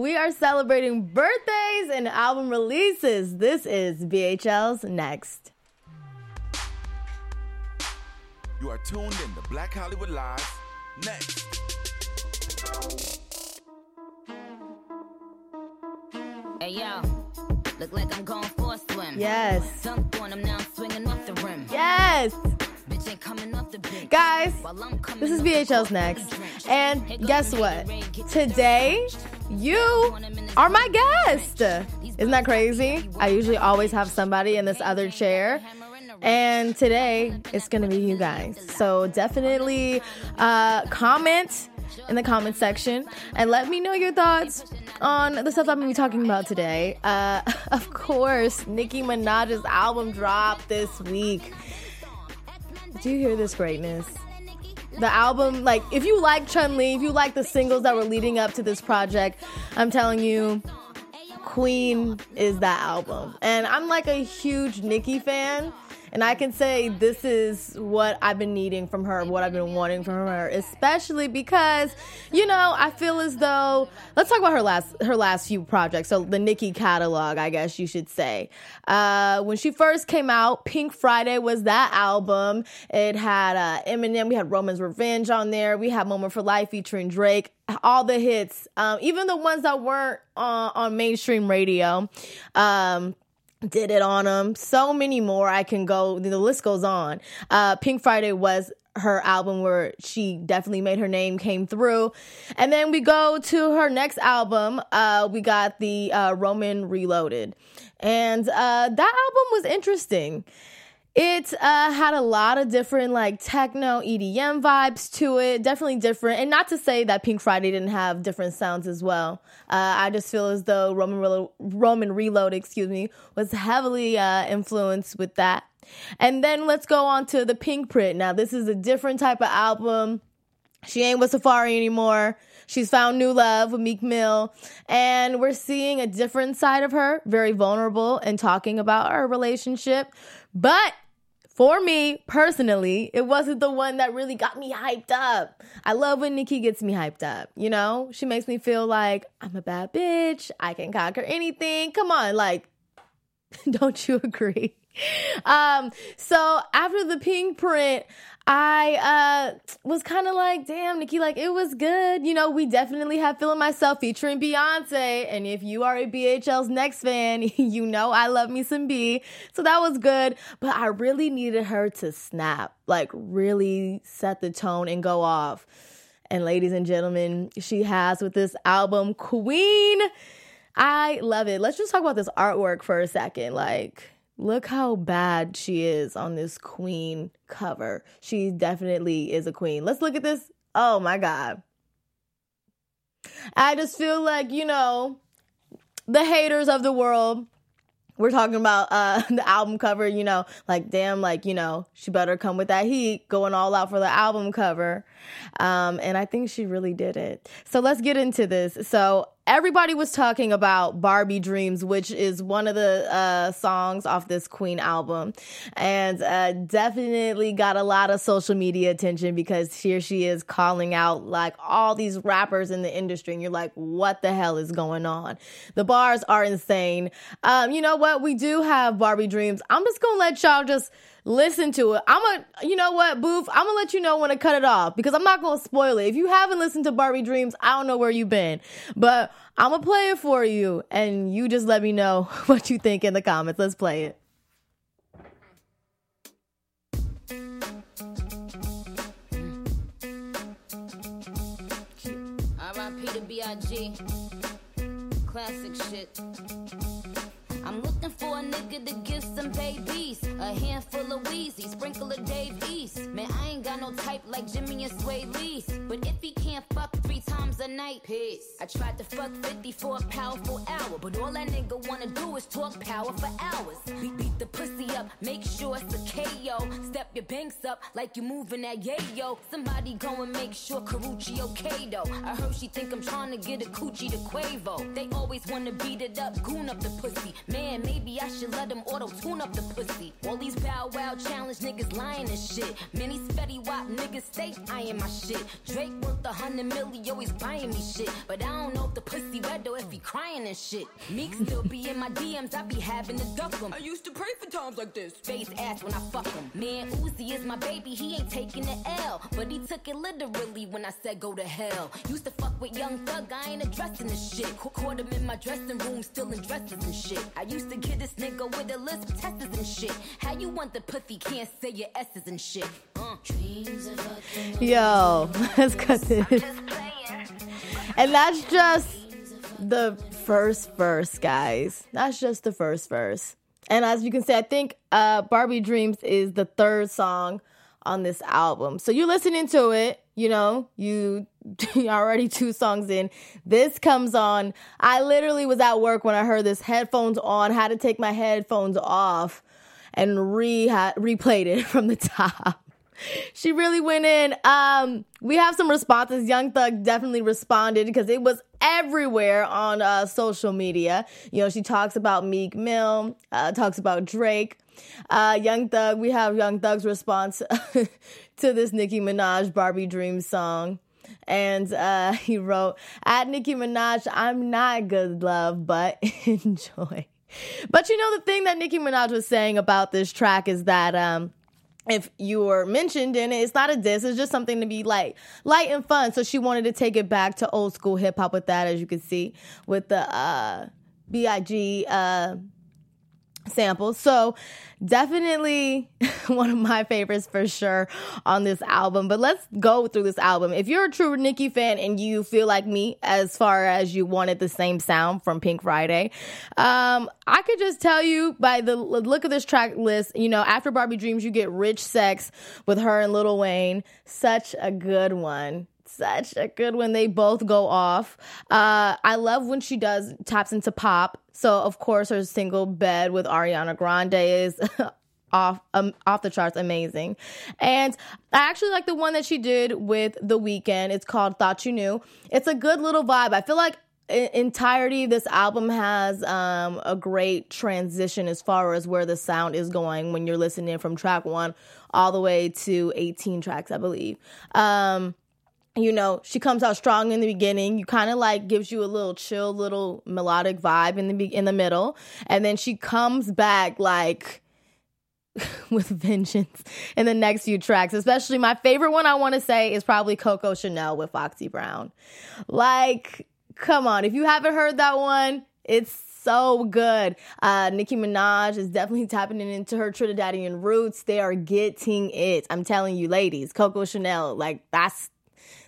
we are celebrating birthdays and album releases. This is BHL's Next. You are tuned in to Black Hollywood Live. Next. Hey yo, look like I'm going for a swim. Yes. Dunked on him, now I'm swinging off the rim. Yes. Guys, this is court, Next. And guess what? Today, you are my guest. Isn't that crazy? I usually always have somebody in this other chair. And today, it's going to be you guys. So definitely uh, comment in the comment section and let me know your thoughts on the stuff I'm to be talking about today. Uh, of course, Nicki Minaj's album dropped this week. Do you hear this greatness? The album, like, if you like Chun Li, if you like the singles that were leading up to this project, I'm telling you, Queen is that album. And I'm like a huge Nicki fan. And I can say this is what I've been needing from her, what I've been wanting from her, especially because, you know, I feel as though let's talk about her last her last few projects. So the Nicki catalog, I guess you should say. Uh, when she first came out, Pink Friday was that album. It had uh, Eminem, we had Roman's Revenge on there, we had Moment for Life featuring Drake. All the hits, um, even the ones that weren't on, on mainstream radio. Um, did it on them. So many more. I can go. The list goes on. Uh, Pink Friday was her album where she definitely made her name came through. And then we go to her next album. Uh, we got the uh, Roman Reloaded, and uh, that album was interesting. It uh, had a lot of different like techno EDM vibes to it, definitely different. And not to say that Pink Friday didn't have different sounds as well. Uh, I just feel as though Roman Relo- Roman Reload, excuse me, was heavily uh, influenced with that. And then let's go on to the Pink Print. Now this is a different type of album. She ain't with Safaree anymore. She's found new love with Meek Mill. And we're seeing a different side of her, very vulnerable and talking about her relationship. But for me personally, it wasn't the one that really got me hyped up. I love when Nicki gets me hyped up. You know, she makes me feel like I'm a bad bitch. I can conquer anything. Come on, like, don't you agree? Um, so after the pink print, I uh was kind of like, damn, Nicki, like it was good. You know, we definitely have Feeling Myself featuring Beyonce. And if you are a BHL's next fan, you know I love me some B. So that was good. But I really needed her to snap, like really set the tone and go off. And ladies and gentlemen, she has with this album, Queen. I love it. Let's just talk about this artwork for a second. Like, look how bad she is on this queen cover. She definitely is a queen. Let's look at this. Oh my God. I just feel like, you know, the haters of the world. We're talking about uh the album cover, you know, like damn, like, you know, she better come with that heat, going all out for the album cover. Um, and I think she really did it. So let's get into this. So everybody was talking about Barbie Dreams, which is one of the uh, songs off this Queen album, and uh, definitely got a lot of social media attention because here she is calling out like all these rappers in the industry, and you're like, what the hell is going on? The bars are insane. Um, you know what? We do have Barbie Dreams. I'm just gonna let y'all just listen to it. I'm a, you know what, Boof? I'm gonna let you know when to cut it off because I'm not gonna spoil it. If you haven't listened to Barbie Dreams, I don't know where you've been, but I'm gonna play it for you, and you just let me know what you think in the comments. Let's play it. R.I.P. to B.I.G. Classic shit. I'm looking for a nigga to give some babies. A handful of Weezy, sprinkle of Dave East. Man, I ain't got no type like Jxmmi and Swae Lee's. But if he can't fuck three a night, peace. I tried to fuck 50 for a powerful hour. But all that nigga wanna do is talk power for hours. Beat, beat the pussy up, make sure it's a KO. Step your banks up like you're moving that yayo. Somebody go and make sure Karrueche okay though. I heard she think I'm trying to get a coochie to Quavo. They always wanna beat it up, goon up the pussy. Man, maybe I should let them auto tune up the pussy. All these bow wow challenge niggas lying and shit. Many spetty wop niggas say I eyeing my shit. Drake worth a hundred million, milli, always buying me shit. But I don't know if the pussy wet or if he crying and shit. Meek still be in my DMs, I be having to duck him. I used to pray for times like this. Face ass when I fuck him. Man, Uzi is my baby, he ain't taking the L. But he took it literally when I said go to hell. Used to fuck with young thug, I ain't addressing this shit. Caught him in my dressing room, still in dresses and shit. I used to get this nigga with a list of testers and shit. How you want the pussy, can't say your S's and shit. Uh. Yo, let's cut this. And that's just the first verse, guys. That's just the first verse. And as you can see, I think uh, Barbie Dreams is the third song on this album. So you're listening to it, you know, you already two songs in. This comes on. I literally was at work when I heard this headphones on, had to take my headphones off and re replayed it from the top. She really went in. Um, we have some responses. Young Thug definitely responded because it was everywhere on uh, social media. You know, she talks about Meek Mill, uh, talks about Drake. Uh, Young Thug, we have Young Thug's response to this Nicki Minaj Barbie Dream song. And uh, he wrote, At Nicki Minaj, I'm not good love, but enjoy. But you know, the thing that Nicki Minaj was saying about this track is that um, if you were mentioned in it, it's not a diss. It's just something to be like light and fun. So she wanted to take it back to old school hip hop with that, as you can see with the uh, Big uh, samples. So definitely one of my favorites for sure on this album. But let's go through this album. If you're a true Nicki fan and you feel like me as far as you wanted the same sound from Pink Friday, um, I could just tell you by the look of this track list, you know, after Barbie Dreams, you get Rich Sex with her and Lil Wayne. Such a good one such a good one. They both go off. Uh, I love when she does taps into pop. So of course her single "Bed" with Ariana Grande is. off um, off the charts amazing and i actually like the one that she did with the Weeknd it's called thought you knew it's a good little vibe i feel like entirety this album has um, a great transition as far as where the sound is going when you're listening from track one all the way to 18 tracks i believe um, you know, she comes out strong in the beginning. You kind of like gives you a little chill, little melodic vibe in the be- in the middle, and then she comes back like with vengeance in the next few tracks. Especially my favorite one I want to say is probably Coco Chanel with Foxy Brown. Like, come on, if you haven't heard that one, it's so good. Uh, Nicki Minaj is definitely tapping into her Trinidadian roots. They are getting it. I'm telling you, ladies, Coco Chanel, like that's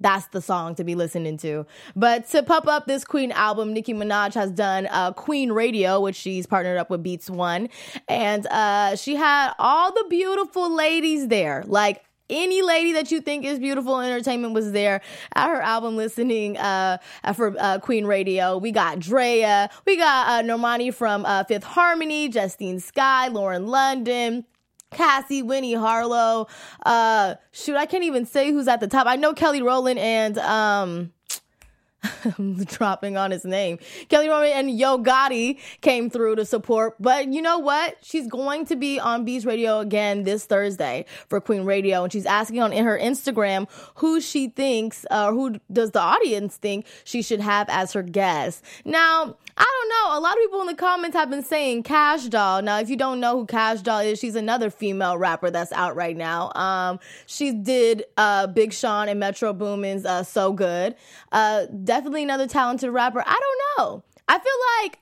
that's the song to be listening to. But to pump up this Queen album, Nicki Minaj has done uh, Queen Radio, which she's partnered up with Beats One, and uh, she had all the beautiful ladies there, like any lady that you think is beautiful entertainment was there at her album listening uh, for uh, Queen Radio. We got Drea, we got uh, Normani from uh, Fifth Harmony, Justine Skye, Lauren London. Cassie, Winnie Harlow. Uh, shoot, I can't even say who's at the top. I know Kelly Rowland and um, I'm dropping on his name. Kelly Rowland and Yo Gotti came through to support. But you know what? She's going to be on Beats Radio again this Thursday for Queen Radio. And she's asking on in her Instagram who she thinks, or uh, who does the audience think she should have as her guest. Now, I don't know. A lot of people in the comments have been saying Kash Doll. Now, if you don't know who Kash Doll is, she's another female rapper that's out right now. Um, she did uh, Big Sean and Metro Boomin's uh, So Good. Uh, definitely another talented rapper. I don't know. I feel like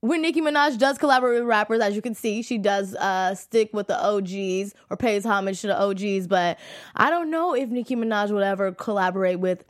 when Nicki Minaj does collaborate with rappers, as you can see, she does uh, stick with the OGs or pays homage to the OGs. But I don't know if Nicki Minaj would ever collaborate with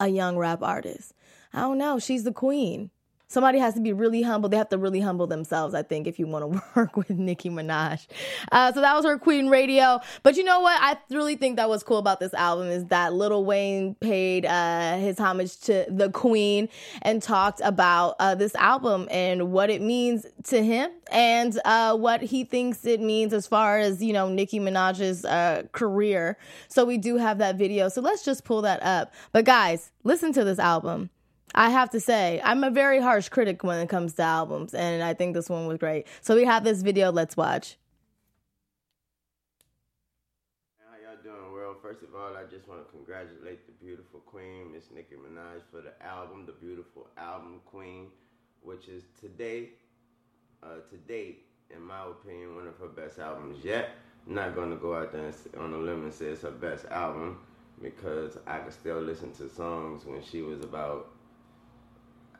a young rap artist. I don't know. She's the queen somebody has to be really humble. They have to really humble themselves, I think, if you want to work with Nicki Minaj. Uh, so that was her Queen Radio. But you know what? I really think that was cool about this album is that Lil Wayne paid uh, his homage to the Queen and talked about uh, this album and what it means to him and uh, what he thinks it means as far as, you know, Nicki Minaj's uh, career. So we do have that video. So let's just pull that up. But guys, listen to this album. I have to say, I'm a very harsh critic when it comes to albums, and I think this one was great. So we have this video. Let's watch. How y'all doing, world? First of all, I just want to congratulate the beautiful queen, Miss Nicki Minaj, for the album, the beautiful album Queen, which is today, uh, to date, in my opinion, one of her best albums yet. Not going to go out there on a limb and say it's her best album because I can still listen to songs when she was about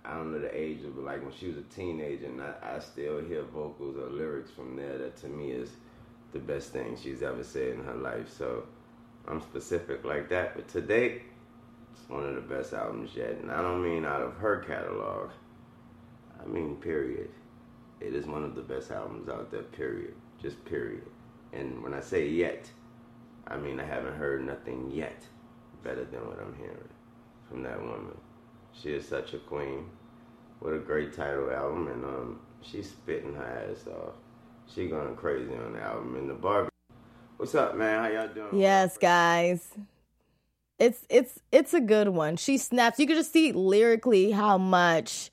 I don't know the age of, but like when she was a teenager, and I, I still hear vocals or lyrics from there that to me is the best thing she's ever said in her life. So I'm specific like that. But today, it's one of the best albums yet. And I don't mean out of her catalog, I mean, period. It is one of the best albums out there, period. Just period. And when I say yet, I mean I haven't heard nothing yet better than what I'm hearing from that woman. She is such a queen. What a great title album, and um, she's spitting her ass off. She going crazy on the album. And the Barbie, what's up, man? How y'all doing? Yes, guys. It's it's it's a good one. She snaps. You can just see lyrically how much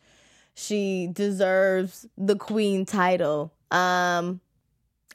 she deserves the queen title. Um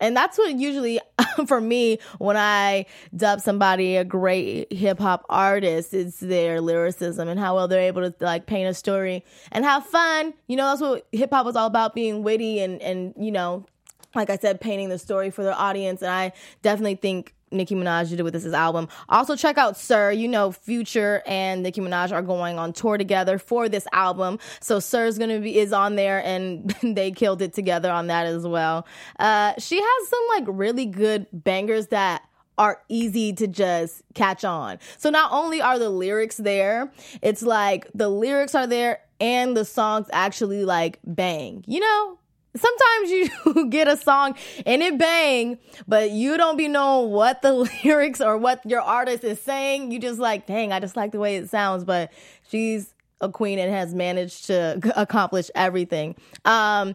and that's what usually for me when I dub somebody a great hip hop artist is their lyricism and how well they're able to like paint a story and have fun. You know, that's what hip hop was all about being witty and and you know, like I said, painting the story for their audience. And I definitely think Nicki Minaj did with this album. Also, check out Sir. You know, Future and Nicki Minaj are going on tour together for this album. So Sir's gonna be is on there, and they killed it together on that as well. Uh, she has some like really good bangers that are easy to just catch on. So not only are the lyrics there, it's like the lyrics are there and the songs actually like bang. You know, sometimes you get a song and it bang, but you don't be knowing what the lyrics or what your artist is saying. You just like, dang, I just like the way it sounds. But she's a queen and has managed to accomplish everything. Um,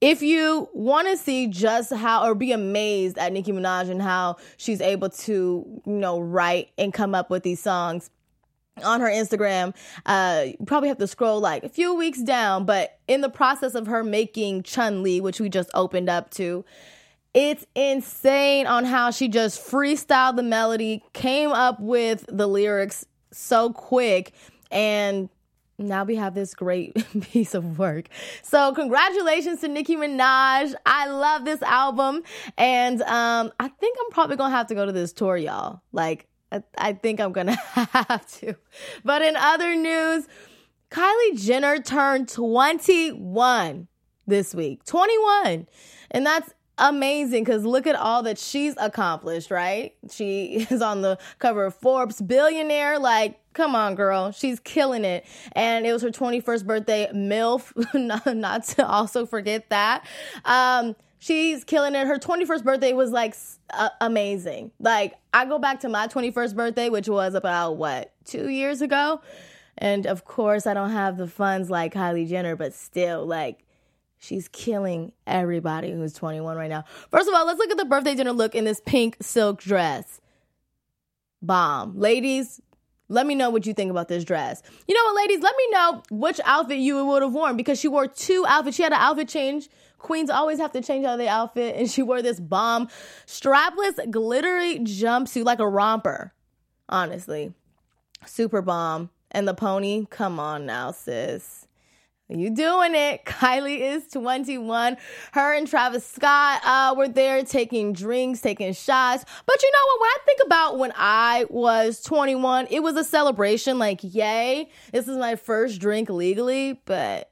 if you want to see just how or be amazed at Nicki Minaj and how she's able to, you know, write and come up with these songs, on her Instagram. Uh, you probably have to scroll like a few weeks down, but in the process of her making Chun Li, which we just opened up to, it's insane on how she just freestyled the melody, came up with the lyrics so quick, and now we have this great piece of work. So congratulations to Nicki Minaj. I love this album. And um, I think I'm probably gonna have to go to this tour, y'all. Like I, think I'm gonna have to. But in other news, Kylie Jenner turned 21 this week. 21. And that's amazing because look at all that she's accomplished, right? She is on the cover of Forbes billionaire. Like, come on, girl. She's killing it. And it was her 21st birthday, MILF, not, to also forget that. Um, she's killing it. Her 21st birthday was like uh, amazing. Like I go back to my 21st birthday, which was about what, 2 years ago? And of course, I don't have the funds like Kylie Jenner, but still like she's killing everybody who's 21 right now. First of all, let's look at the birthday dinner look in this pink silk dress. Bomb. Ladies, let me know what you think about this dress. You know what, ladies? Let me know which outfit you would have worn because she wore two outfits. She had an outfit change Queens always have to change out their outfit, and she wore this bomb strapless glittery jumpsuit like a romper. Honestly, super bomb. And the pony, come on now, sis. You doing it. Kylie is 21. Her and Travis Scott uh, were there taking drinks, taking shots. But you know what? When I think about when I was 21, it was a celebration. Like, yay, this is my first drink legally. But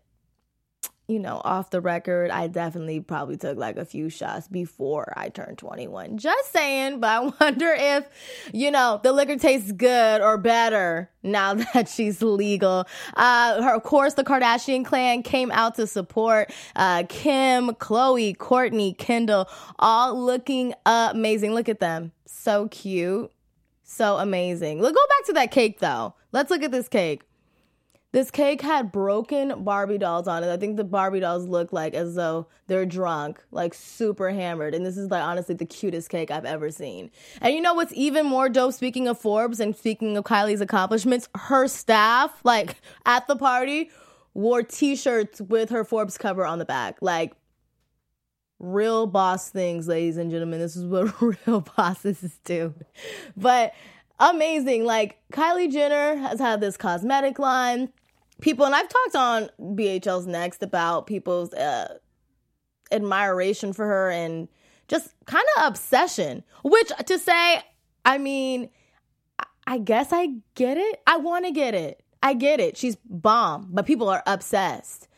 you know, off the record, I definitely probably took like a few shots before I turned 21. Just saying, but I wonder if, you know, the liquor tastes good or better now that she's legal. Uh, her, of course, the Kardashian clan came out to support uh, Kim, Khloe, Kourtney, Kendall, all looking amazing. Look at them. So cute. So amazing. Let's go back to that cake though. Let's look at this cake. This cake had broken Barbie dolls on it. I think the Barbie dolls look like as though they're drunk, like super hammered. And this is like honestly the cutest cake I've ever seen. And you know what's even more dope? Speaking of Forbes and speaking of Kylie's accomplishments, her staff, like at the party, wore t-shirts with her Forbes cover on the back. Like real boss things, ladies and gentlemen. This is what real bosses do. But amazing. Like Kylie Jenner has had this cosmetic line people, and I've talked on BHL's Next about people's uh, admiration for her and just kind of obsession. Which to say, I mean, I guess I get it. I want to get it. I get it. She's bomb, but people are obsessed.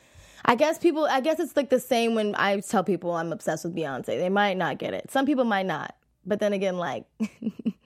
I guess people, I guess it's like the same when I tell people I'm obsessed with Beyonce. They might not get it. Some people might not. But then again, like,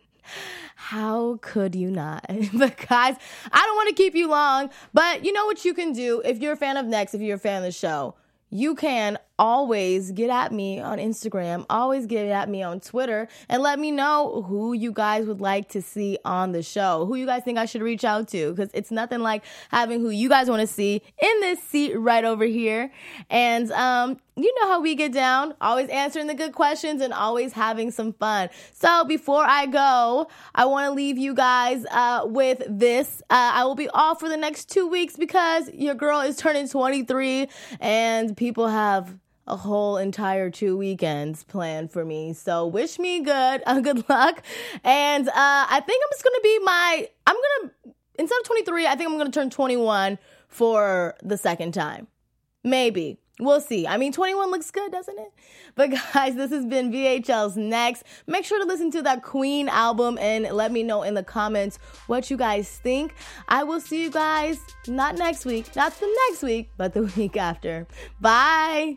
how could you not? but guys, I don't want to keep you long, but you know what you can do if you're a fan of Next, if you're a fan of the show you can always get at me on Instagram, always get at me on Twitter, and let me know who you guys would like to see on the show, who you guys think I should reach out to, because it's nothing like having who you guys want to see in this seat right over here. And um, you know how we get down, always answering the good questions and always having some fun. So before I go, I want to leave you guys uh, with this. Uh, I will be off for the next two weeks because your girl is turning 23 and people have a whole entire two weekends planned for me. So wish me good, uh, good luck. And uh, I think I'm just gonna be my. I'm gonna instead of 23, I think I'm gonna turn 21 for the second time. Maybe. We'll see. I mean, 21 looks good, doesn't it? But guys, this has been BHL's Next. Make sure to listen to that Queen album and let me know in the comments what you guys think. I will see you guys not next week, not the next week, but the week after. Bye.